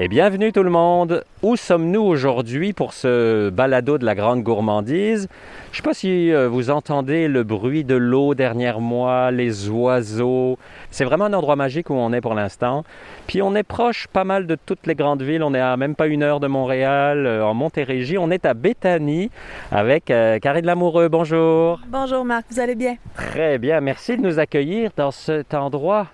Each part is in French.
Et bienvenue tout le monde. Où sommes-nous aujourd'hui pour ce balado de la grande gourmandise? Je ne sais pas si euh, vous entendez le bruit de l'eau derrière moi, les oiseaux. C'est vraiment un endroit magique où on est pour l'instant. Puis on est proche pas mal de toutes les grandes villes. On est à même pas une heure de Montréal, euh, en Montérégie. On est à Béthanie avec euh, Karine Lamoureux. Bonjour. Bonjour Marc, vous allez bien? Très bien. Merci de nous accueillir dans cet endroit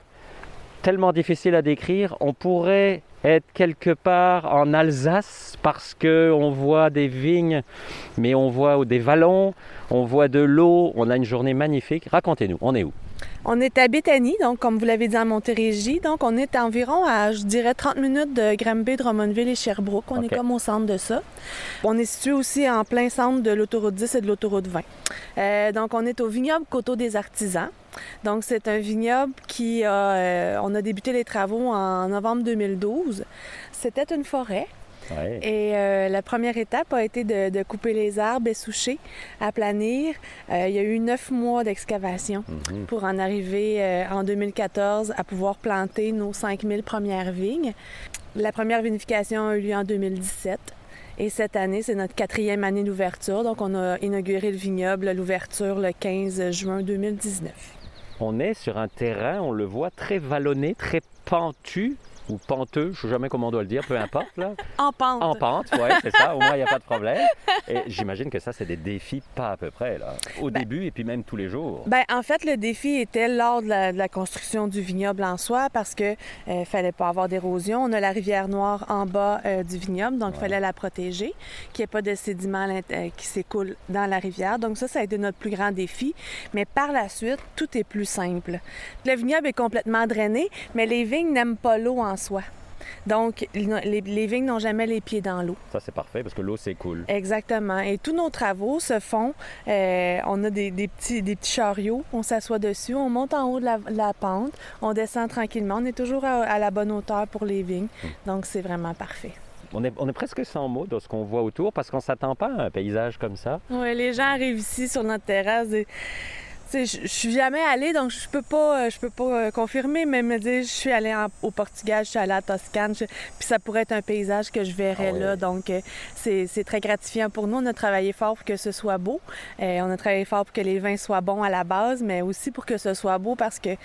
tellement difficile à décrire. On pourrait être quelque part en Alsace parce que on voit des vignes, mais on voit des vallons, on voit de l'eau, on a une journée magnifique. Racontez-nous, on est où? On est à Béthanie, donc comme vous l'avez dit en Montérégie. Donc on est environ à, je dirais, 30 minutes de Granby, Drummondville et Sherbrooke. On est comme au centre de ça. On est situé aussi en plein centre de l'autoroute 10 et de l'autoroute 20. Euh, donc on est au vignoble Coteau des Artisans. Donc, c'est un vignoble qui a. Euh, on a débuté les travaux en novembre 2012. C'était une forêt. Et euh, la première étape a été de, couper les arbres, essoucher, aplanir. Euh, il y a eu neuf mois d'excavation mhm. pour en arriver en 2014 à pouvoir planter nos 5000 premières vignes. La première vinification a eu lieu en 2017. Et cette année, c'est notre quatrième année d'ouverture. Donc, on a inauguré le vignoble, l'ouverture le 15 juin 2019. On est sur un terrain, on le voit, très vallonné, très pentu ou penteux, je ne sais jamais comment on doit le dire, peu importe. Là. en pente. En pente, oui, c'est ça. Au moins, il n'y a pas de problème. Et j'imagine que ça, c'est des défis pas à peu près, là. Au ben début et puis même tous les jours. Ben, en fait, le défi était lors de la, construction du vignoble en soi parce que euh, fallait pas avoir d'érosion. On a la rivière Noire en bas euh, du vignoble, donc il fallait la protéger, qu'il n'y ait pas de sédiments euh, qui s'écoulent dans la rivière. Donc ça, ça a été notre plus grand défi. Mais par la suite, tout est plus simple. Le vignoble est complètement drainé, mais les vignes n'aiment pas l'eau en soi. Donc, les, vignes n'ont jamais les pieds dans l'eau. Ça, c'est parfait parce que l'eau s'écoule. Exactement. Et tous nos travaux se font. Euh, on a des, petits, des petits chariots, on s'assoit dessus, on monte en haut de la, pente, on descend tranquillement. On est toujours à, la bonne hauteur pour les vignes. Hmm. Donc, c'est vraiment parfait. On est, on est, presque sans mots de ce qu'on voit autour parce qu'on ne s'attend pas à un paysage comme ça. Oui, les gens arrivent ici sur notre terrasse et je suis jamais allée, donc je peux pas, euh, je peux pas euh, confirmer, mais me dire, je suis allée au Portugal, je suis allée à Toscane, puis ça pourrait être un paysage que je verrais ah là. Donc, euh, c'est très gratifiant pour nous. On a travaillé fort pour que ce soit beau. on a travaillé fort pour que les vins soient bons à la base, mais aussi pour que ce soit beau parce que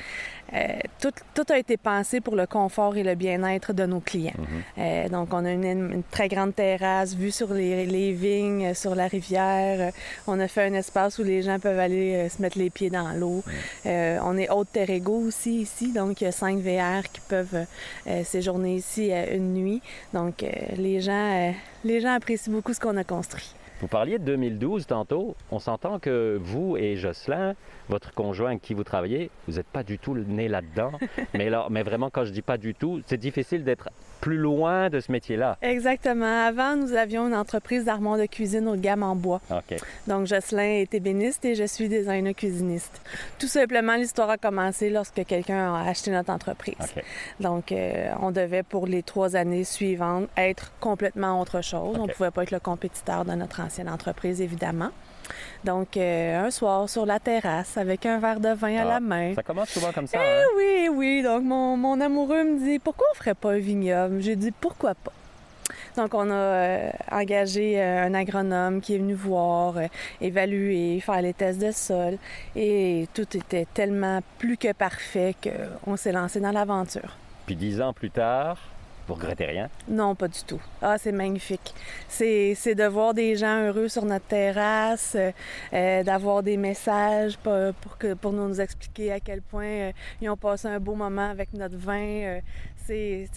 tout, tout, a été pensé pour le confort et le bien-être de nos clients. Mm-hmm. donc, on a une, très grande terrasse, vue sur les, les, vignes, sur la rivière. On a fait un espace où les gens peuvent aller se mettre les pieds dans l'eau. Euh, on est haute Terrego aussi ici, donc il y a cinq VR qui peuvent euh, séjourner ici une nuit. Donc euh, les, gens, les gens apprécient beaucoup ce qu'on a construit. Vous parliez de 2012 tantôt. On s'entend que vous et Jocelyn, votre conjoint avec qui vous travaillez, vous n'êtes pas du tout né là-dedans. mais, alors, mais vraiment, quand je dis pas du tout, c'est difficile d'être plus loin de ce métier-là. Exactement. Avant, nous avions une entreprise d'armoires de cuisine haut de gamme en bois. Donc, Jocelyn est ébéniste et je suis designer cuisiniste. Tout simplement, l'histoire a commencé lorsque quelqu'un a acheté notre entreprise. Donc, euh, on devait, pour les trois années suivantes, être complètement autre chose. On ne pouvait pas être le compétiteur de notre ancienne entreprise, évidemment. Donc, euh, un soir sur la terrasse avec un verre de vin à la ah, main. Ça commence souvent comme ça. Eh hein? Oui, oui. Donc, mon, mon, amoureux me dit pourquoi on ferait pas un vignoble? J'ai dit pourquoi pas? Donc, on a euh, engagé euh, un agronome qui est venu voir, évaluer, faire les tests de sol. Et tout était tellement plus que parfait qu'on s'est lancé dans l'aventure. Puis dix ans plus tard, vous regrettez rien? Non, pas du tout. Ah, c'est magnifique. C'est, de voir des gens heureux sur notre terrasse, euh, euh, d'avoir des messages pour, que, pour nous expliquer à quel point euh, ils ont passé un beau moment avec notre vin. C'est,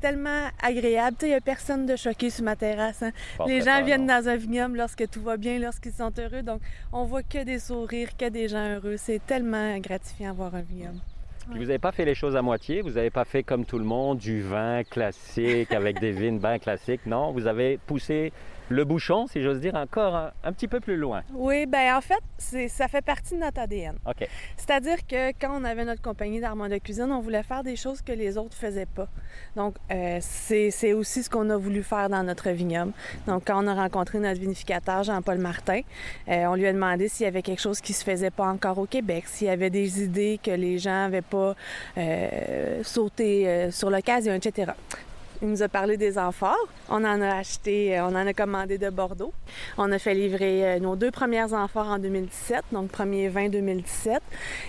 tellement agréable. Il n'y a personne de choqué sur ma terrasse. Hein. Les gens viennent dans un vignoble lorsque tout va bien, lorsqu'ils sont heureux. Donc, on voit que des sourires, que des gens heureux. C'est tellement gratifiant voir un vignoble vous n'avez pas fait les choses à moitié, vous n'avez pas fait comme tout le monde du vin classique avec des vins bien classiques. Non, vous avez poussé le bouchon, si j'ose dire, encore un, petit peu plus loin. Oui, ben en fait, ça fait partie de notre ADN. OK. C'est-à-dire que quand on avait notre compagnie d'armand de cuisine, on voulait faire des choses que les autres faisaient pas. Donc, euh, c'est aussi ce qu'on a voulu faire dans notre vignoble. Donc, quand on a rencontré notre vinificateur, Jean-Paul Martin, euh, on lui a demandé s'il y avait quelque chose qui se faisait pas encore au Québec, s'il y avait des idées que les gens n'avaient pas euh, sauté sur l'occasion, etc Il nous a parlé des amphores. On en a acheté, euh, on en a commandé de Bordeaux. On a fait livrer euh, nos deux premières amphores en 2017, donc premier vin 2017.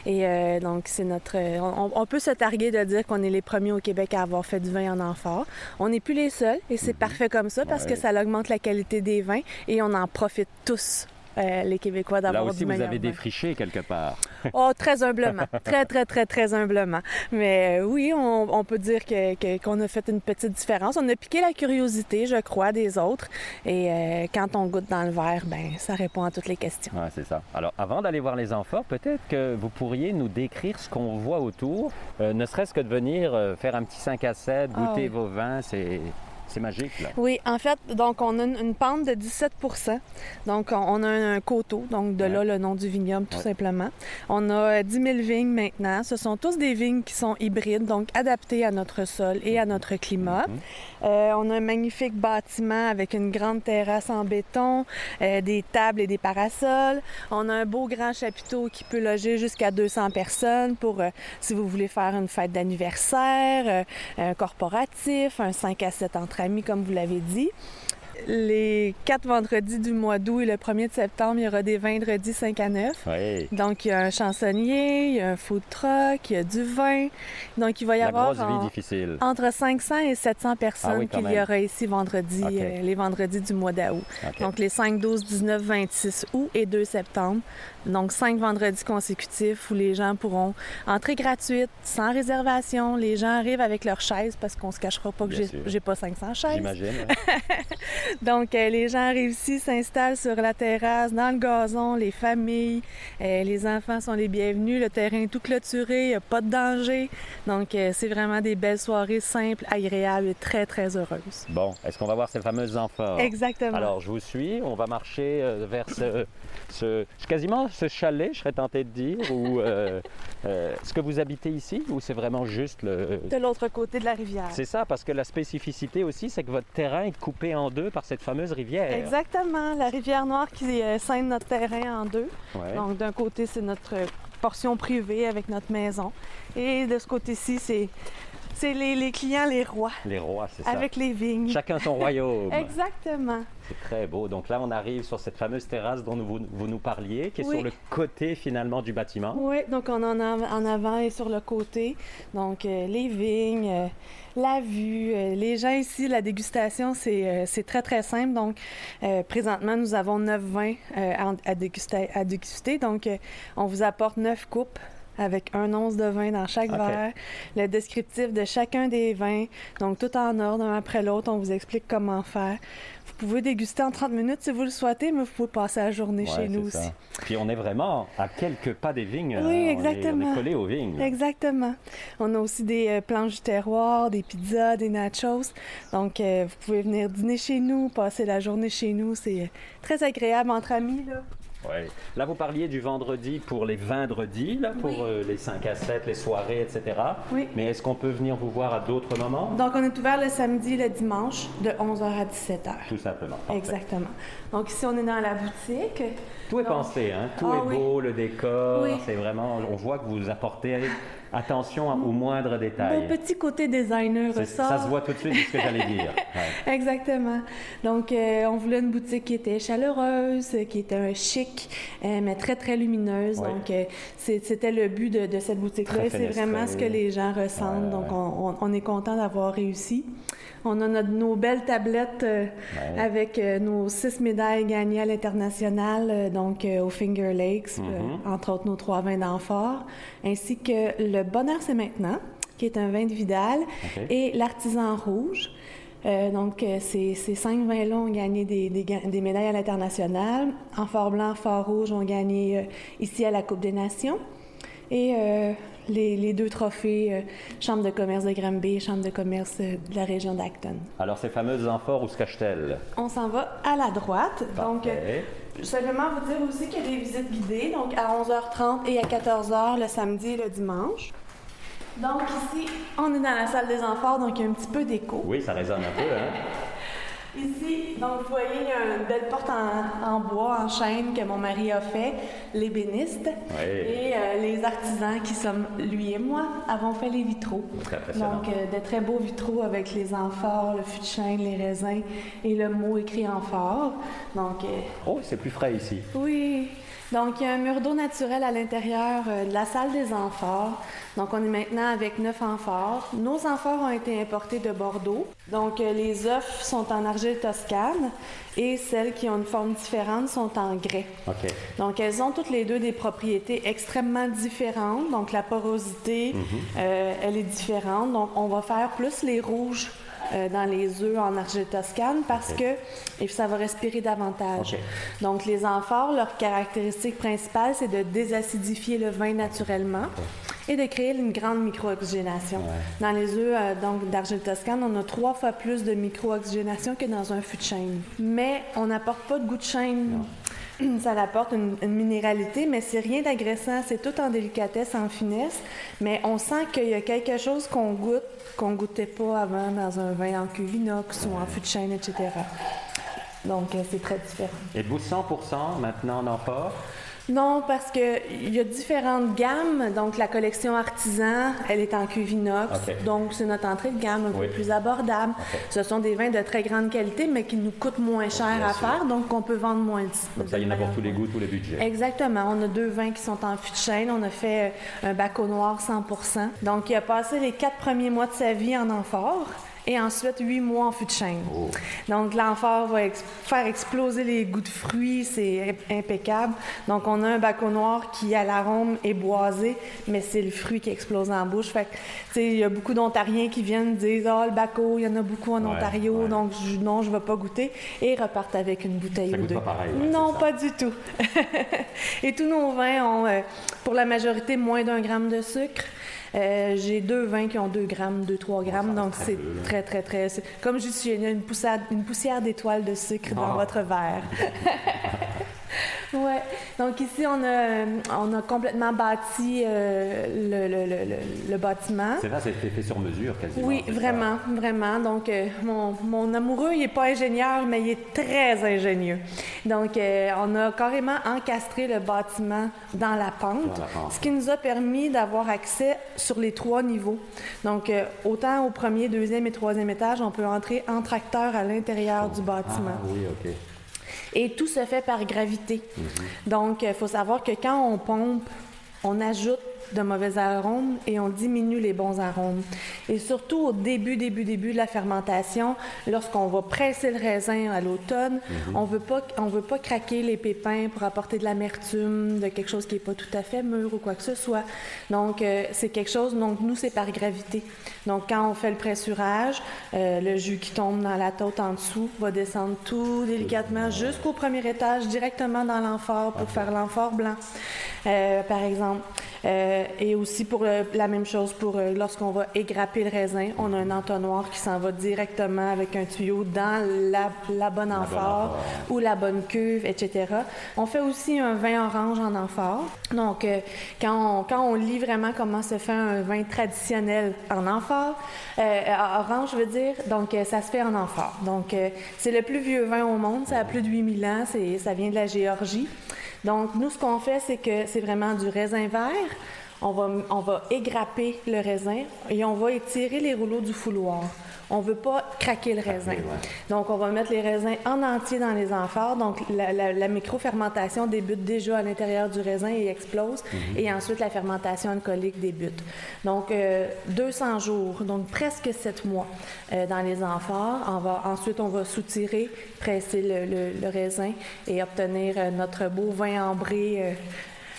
Et euh, donc, c'est notre. On, peut se targuer de dire qu'on est les premiers au Québec à avoir fait du vin en amphore. On n'est plus les seuls et c'est mhm. parfait comme ça parce que ça augmente la qualité des vins et on en profite tous euh, les Québécois d'avoir Là aussi, vous avez défriché quelque part. oh, très humblement. très, très, très, très humblement. Mais euh, oui, on, peut dire que, qu'on a fait une petite différence. On a piqué la curiosité, je crois, des autres. Et euh, quand on goûte dans le verre, ben, ça répond à toutes les questions. Ouais, c'est ça. Alors, avant d'aller voir les amphores, peut-être que vous pourriez nous décrire ce qu'on voit autour, ne serait-ce que de venir faire un petit 5 à 7, ah goûter vos vins, c'est c'est magique, là. Oui, en fait, donc on a une, pente de 17 Donc on a un, coteau, donc de là le nom du vignoble, tout simplement. On a 10 000 vignes maintenant. Ce sont tous des vignes qui sont hybrides, donc adaptées à notre sol et à notre climat. Mhm. Euh, on a un magnifique bâtiment avec une grande terrasse en béton, euh, des tables et des parasols. On a un beau grand chapiteau qui peut loger jusqu'à 200 personnes pour euh, si vous voulez faire une fête d'anniversaire, un corporatif, un 5 à 7 entre comme vous l'avez dit les quatre vendredis du mois d'août et le 1er de septembre, il y aura des vendredis 5 à 9. Donc, il y a un chansonnier, il y a un food truck, il y a du vin. Donc, il va y avoir entre 500 et 700 personnes ah qu'il y aura ici vendredi, euh, les vendredis du mois d'août. Donc, les 5, 12, 19, 26 août et 2 septembre. Donc, cinq vendredis consécutifs où les gens pourront entrer gratuite, sans réservation. Les gens arrivent avec leurs chaises parce qu'on se cachera pas que j'ai pas 500 chaises. J'imagine. Donc, euh, les gens arrivent ici, s'installent sur la terrasse, dans le gazon, les familles, euh, les enfants sont les bienvenus, le terrain est tout clôturé, il n'y a pas de danger. Donc, euh, c'est vraiment des belles soirées simples, agréables et très, très heureuses. Bon, est-ce qu'on va voir ces fameuses amphores? Exactement. Alors, je vous suis, on va marcher vers ce, ce, quasiment ce chalet, je serais tenté de dire, ou est-ce que vous habitez ici ou c'est vraiment juste le... De l'autre côté de la rivière. C'est ça, parce que la spécificité aussi, c'est que votre terrain est coupé en deux par cette fameuse rivière. Exactement, la rivière Noire qui euh, scinde notre terrain en deux. Donc d'un côté, c'est notre portion privée avec notre maison. Et de ce côté-ci, c'est c'est les, clients, les rois. Les rois, c'est ça. Avec les vignes. Chacun son royaume. Exactement. C'est très beau. Donc là, on arrive sur cette fameuse terrasse dont vous, nous parliez, qui est sur le côté finalement du bâtiment. Oui, donc on en a en avant et sur le côté. Donc euh, les vignes, euh, la vue, euh, les gens ici, la dégustation, c'est très très simple. Donc présentement, nous avons neuf vins à, déguster, à déguster. Donc on vous apporte neuf coupes avec un once de vin dans chaque verre, le descriptif de chacun des vins, donc tout en ordre, un après l'autre, on vous explique comment faire. Vous pouvez déguster en 30 minutes si vous le souhaitez, mais vous pouvez passer la journée chez nous aussi. Puis on est vraiment à quelques pas des vignes. Oui, exactement. On est, collé aux vignes. Exactement. On a aussi des euh, planches du terroir, des pizzas, des nachos. Donc, euh, vous pouvez venir dîner chez nous, passer la journée chez nous. C'est euh, très agréable entre amis. Là. Ouais. Là, vous parliez du vendredi pour les vendredis, là, pour euh, les 5 à 7, les soirées, etc. Oui. Mais est-ce qu'on peut venir vous voir à d'autres moments? Donc, on est ouvert le samedi le dimanche de 11h à 17h. Tout simplement. Exactement. Donc, ici, on est dans la boutique. Tout est pensé, hein? Tout ah est beau, le décor. C'est vraiment, on voit que vous apportez attention aux moindres détails. Mon petit côté designer ressort. Ça se voit tout de suite, ce que j'allais dire. Exactement. Donc, euh, on voulait une boutique qui était chaleureuse, qui était chic, euh, mais très, très lumineuse. Donc, euh, c'était le but de, cette boutique-là. C'est vraiment ce que les gens ressentent. Donc, on, on, est content d'avoir réussi. On a nos belles tablettes avec nos six médailles gagnées à l'international, donc au Finger Lakes, mm-hmm. entre autres nos trois vins d'amphore, ainsi que le Bonheur, c'est maintenant, qui est un vin de Vidal, et l'Artisan Rouge. Euh, donc, euh, ces, cinq vins-là ont gagné des, des, médailles à l'international. En fort blanc, fort rouge ont gagné euh, ici à la Coupe des Nations. Et les, deux trophées, Chambre de commerce de Granby et Chambre de commerce de la région d'Acton. Alors, ces fameuses amphores, où se cachent-elles? On s'en va à la droite. Donc, simplement vous dire aussi qu'il y a des visites guidées, donc à 11h30 et à 14h le samedi et le dimanche. Donc ici, on est dans la salle des enfants, donc il y a un petit peu d'écho. Oui, ça résonne un peu, hein? Ici, donc vous voyez, il y a une belle porte en, bois, en chêne que mon mari a fait, l'ébéniste. Et euh, les artisans qui sommes lui et moi avons fait les vitraux. Donc euh, de très beaux vitraux avec les amphores, le fût de chêne, les raisins et le mot écrit en fort. Donc, euh, oh, c'est plus frais ici. Oui. Donc, il y a un mur d'eau naturel à l'intérieur de la salle des amphores. Donc, on est maintenant avec neuf amphores. Nos amphores ont été importés de Bordeaux. Donc, euh, les œufs sont en argile toscane et celles qui ont une forme différente sont en grès. Donc, elles ont toutes les deux des propriétés extrêmement différentes. Donc, la porosité, mhm. euh, elle est différente. Donc, on va faire plus les rouges euh, dans les œufs en argile toscane parce que ça va respirer davantage. Donc, les amphores, leur caractéristique principale, c'est de désacidifier le vin naturellement et de créer une grande micro-oxygénation. Dans les œufs euh, donc d'argile toscane, on a trois fois plus de micro-oxygénation que dans un fût de chêne. Mais on n'apporte pas de goût de chêne. Ça apporte une, minéralité, mais c'est rien d'agressant. C'est tout en délicatesse, en finesse. Mais on sent qu'il y a quelque chose qu'on goûte, qu'on goûtait pas avant dans un vin en cuve inox ou en fût de chêne, etc. Donc, euh, c'est très différent. Êtes-vous 100% maintenant en amphore? Non, parce qu'il y a différentes gammes. Donc, la collection artisan, elle est en cuve inox. Donc, c'est notre entrée de gamme un peu plus abordable. Ce sont des vins de très grande qualité, mais qui nous coûtent moins cher à faire, donc on peut vendre moins. Comme ça, il y en a pour tous les goûts, tous les budgets. Exactement. On a deux vins qui sont en fût de chêne. On a fait euh, un baco noir 100% Donc, il a passé les quatre premiers mois de sa vie en amphore et ensuite huit mois en fût de chêne. Oh. Donc l'amphore va faire exploser les goûts de fruits, c'est impeccable. Donc on a un baco noir qui à l'arôme est boisé, mais c'est le fruit qui explose en bouche. Fait que, il y a beaucoup d'Ontariens qui viennent dire oh, le baco, il y en a beaucoup en Ontario, donc non, je ne vais pas goûter et repartent avec une bouteille ou deux. non, pas du tout. et tous nos vins ont, euh, pour la majorité, moins d'un gramme de sucre. Euh, j'ai deux vins qui ont 2 grammes, 2-3 grammes, donc c'est très, très, très... Comme je dis, il y a une poussière, une poussière d'étoiles de sucre dans ah. votre verre. Oui. Donc ici, on a, on a complètement bâti euh, le, le, le, le, bâtiment. C'est vrai, c'est fait sur mesure quasiment. Oui, vraiment, vraiment. Donc euh, mon, mon, amoureux, il n'est pas ingénieur, mais il est très ingénieux. Donc euh, on a carrément encastré le bâtiment dans la pente, ce qui nous a permis d'avoir accès sur les trois niveaux. Donc autant au premier, deuxième et troisième étage, on peut entrer en tracteur à l'intérieur du bâtiment. Ah, oui, OK. Et tout se fait par gravité. Mhm. Donc, il faut savoir que quand on pompe, on ajoute de mauvais arômes et on diminue les bons arômes. Et surtout au début, début, début de la fermentation, lorsqu'on va presser le raisin à l'automne, mhm. on veut pas, on veut pas craquer les pépins pour apporter de l'amertume, de quelque chose qui est pas tout à fait mûr ou quoi que ce soit. Donc euh, c'est quelque chose. Donc nous c'est par gravité. Donc quand on fait le pressurage, euh, le jus qui tombe dans la tôte en dessous va descendre tout délicatement jusqu'au premier étage, directement dans l'amphore pour faire l'amphore blanc, euh, par exemple. Euh, et aussi pour la même chose pour euh, lorsqu'on va égrapper le raisin, on a un entonnoir qui s'en va directement avec un tuyau dans la, la bonne amphore ou la bonne cuve, etc. On fait aussi un vin orange en amphore. Donc, euh, quand, on, quand on lit vraiment comment se fait un vin traditionnel en amphore, orange, je veux dire, donc ça se fait en amphore. Donc, c'est le plus vieux vin au monde, ça a plus de 8000 ans, ça vient de la Géorgie. Donc, nous, ce qu'on fait, c'est que c'est vraiment du raisin vert. On va, on va égrapper le raisin et on va étirer les rouleaux du fouloir. On ne veut pas craquer le raisin. Donc, on va mettre les raisins en entier dans les amphores. Donc, la, la, micro-fermentation débute déjà à l'intérieur du raisin et explose. Mhm. Et ensuite, la fermentation alcoolique débute. Donc, 200 euh, jours, donc presque 7 mois euh, dans les amphores. On va, ensuite, on va soutirer, presser le, le, raisin et obtenir euh, notre beau vin ambré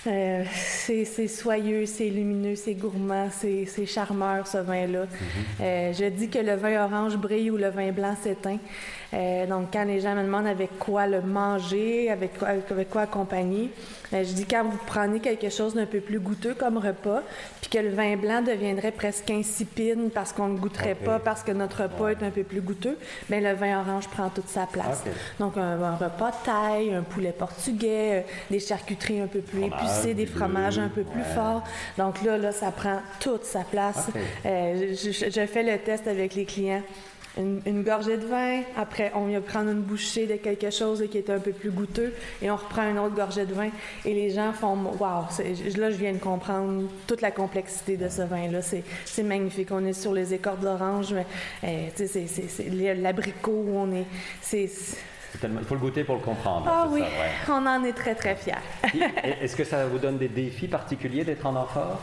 euh, c'est soyeux, c'est lumineux, c'est gourmand, c'est charmeur ce vin-là. Mm-hmm. euh, je dis que le vin orange brille ou le vin blanc s'éteint. Euh, donc, quand les gens me demandent avec quoi le manger, avec quoi, avec quoi accompagner, euh, je dis quand vous prenez quelque chose d'un peu plus goûteux comme repas, puis que le vin blanc deviendrait presque insipide parce qu'on ne goûterait pas, parce que notre repas est un peu plus goûteux, bien, le vin orange prend toute sa place. Donc, un, repas de taille, un poulet portugais, euh, des charcuteries un peu plus épicées, des fromages un peu plus forts. Donc là, là, ça prend toute sa place. je fais le test avec les clients. une, gorgée de vin, après on vient prendre une bouchée de quelque chose qui est un peu plus goûteux et on reprend une autre gorgée de vin et les gens font Waouh, là je viens de comprendre toute la complexité de ce vin-là. C'est magnifique. On est sur les écorces d'orange, mais eh, c'est l'abricot, on est. il faut le goûter pour le comprendre. Ah oui, on en est très, très fiers. Est-ce que ça vous donne des défis particuliers d'être en amphore?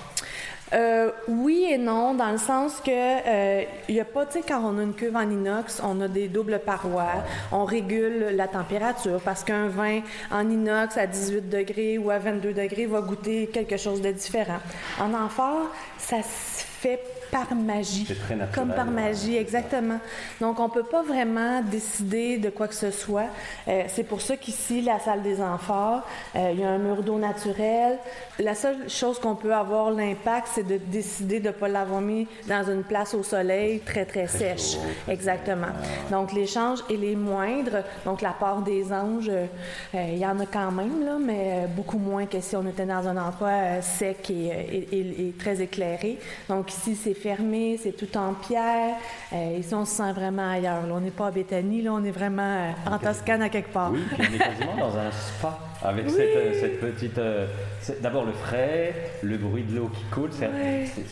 Euh, oui et non, dans le sens que il euh, y a pas, tu sais, quand on a une cuve en inox, on a des doubles parois, on régule la température parce qu'un vin en inox à 18 degrés ou à 22 degrés va goûter quelque chose de différent. En amphore, ça se fait par magie. Très naturel, comme par magie, exactement. Donc, on ne peut pas vraiment décider de quoi que ce soit. Euh, c'est pour ça qu'ici, la salle des amphores, euh, il y a un mur d'eau naturel. La seule chose qu'on peut avoir l'impact, c'est de décider de ne pas l'avoir mis dans une place au soleil très, très, sèche. exactement. Donc, l'échange est les moindres. Donc, la part des anges, euh, il y en a quand même, là, mais beaucoup moins que si on était dans un endroit sec et, et, et très éclairé. Donc, ici, c'est fermé, c'est tout en pierre. Euh, ici, on se sent vraiment ailleurs. on n'est pas à Béthanie, là, on est vraiment euh, en Toscane à quelque part. Oui, puis on est quasiment dans un spa avec cette, euh, petite. D'abord le frais, le bruit de l'eau qui coule.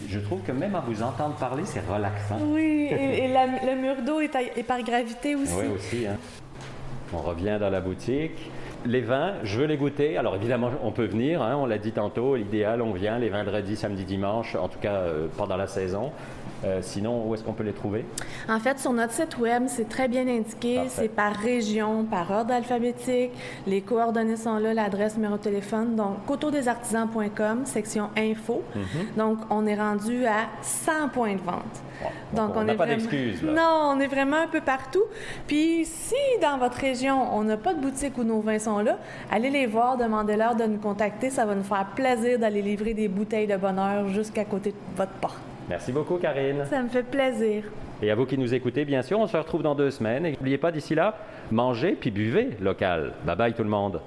je trouve que même à vous entendre parler, c'est relaxant. Oui, et, le mur d'eau est, par gravité aussi. Oui, aussi. Hein. On revient dans la boutique. Les vins, je veux les goûter. Alors évidemment, on peut venir, hein, on l'a dit tantôt, l'idéal, on vient les vendredis, samedi, dimanche, en tout cas euh, pendant la saison. Euh, sinon, où est-ce qu'on peut les trouver? En fait, sur notre site web, c'est très bien indiqué. C'est par région, par ordre alphabétique. Les coordonnées sont là, l'adresse, numéro de téléphone. Donc, coteaudesartisans.com, section info. Mhm. Donc, on est rendu à 100 points de vente. donc, on n'a pas d'excuses. Non, on est vraiment un peu partout. Puis, si dans votre région, on n'a pas de boutique où nos vins sont là, allez les voir, demandez-leur de nous contacter. Ça va nous faire plaisir d'aller livrer des bouteilles de bonheur jusqu'à côté de votre porte. Merci beaucoup, Karine. Ça me fait plaisir. Et à vous qui nous écoutez, bien sûr, on se retrouve dans deux semaines. Et n'oubliez pas d'ici là, mangez puis buvez local. Bye bye tout le monde.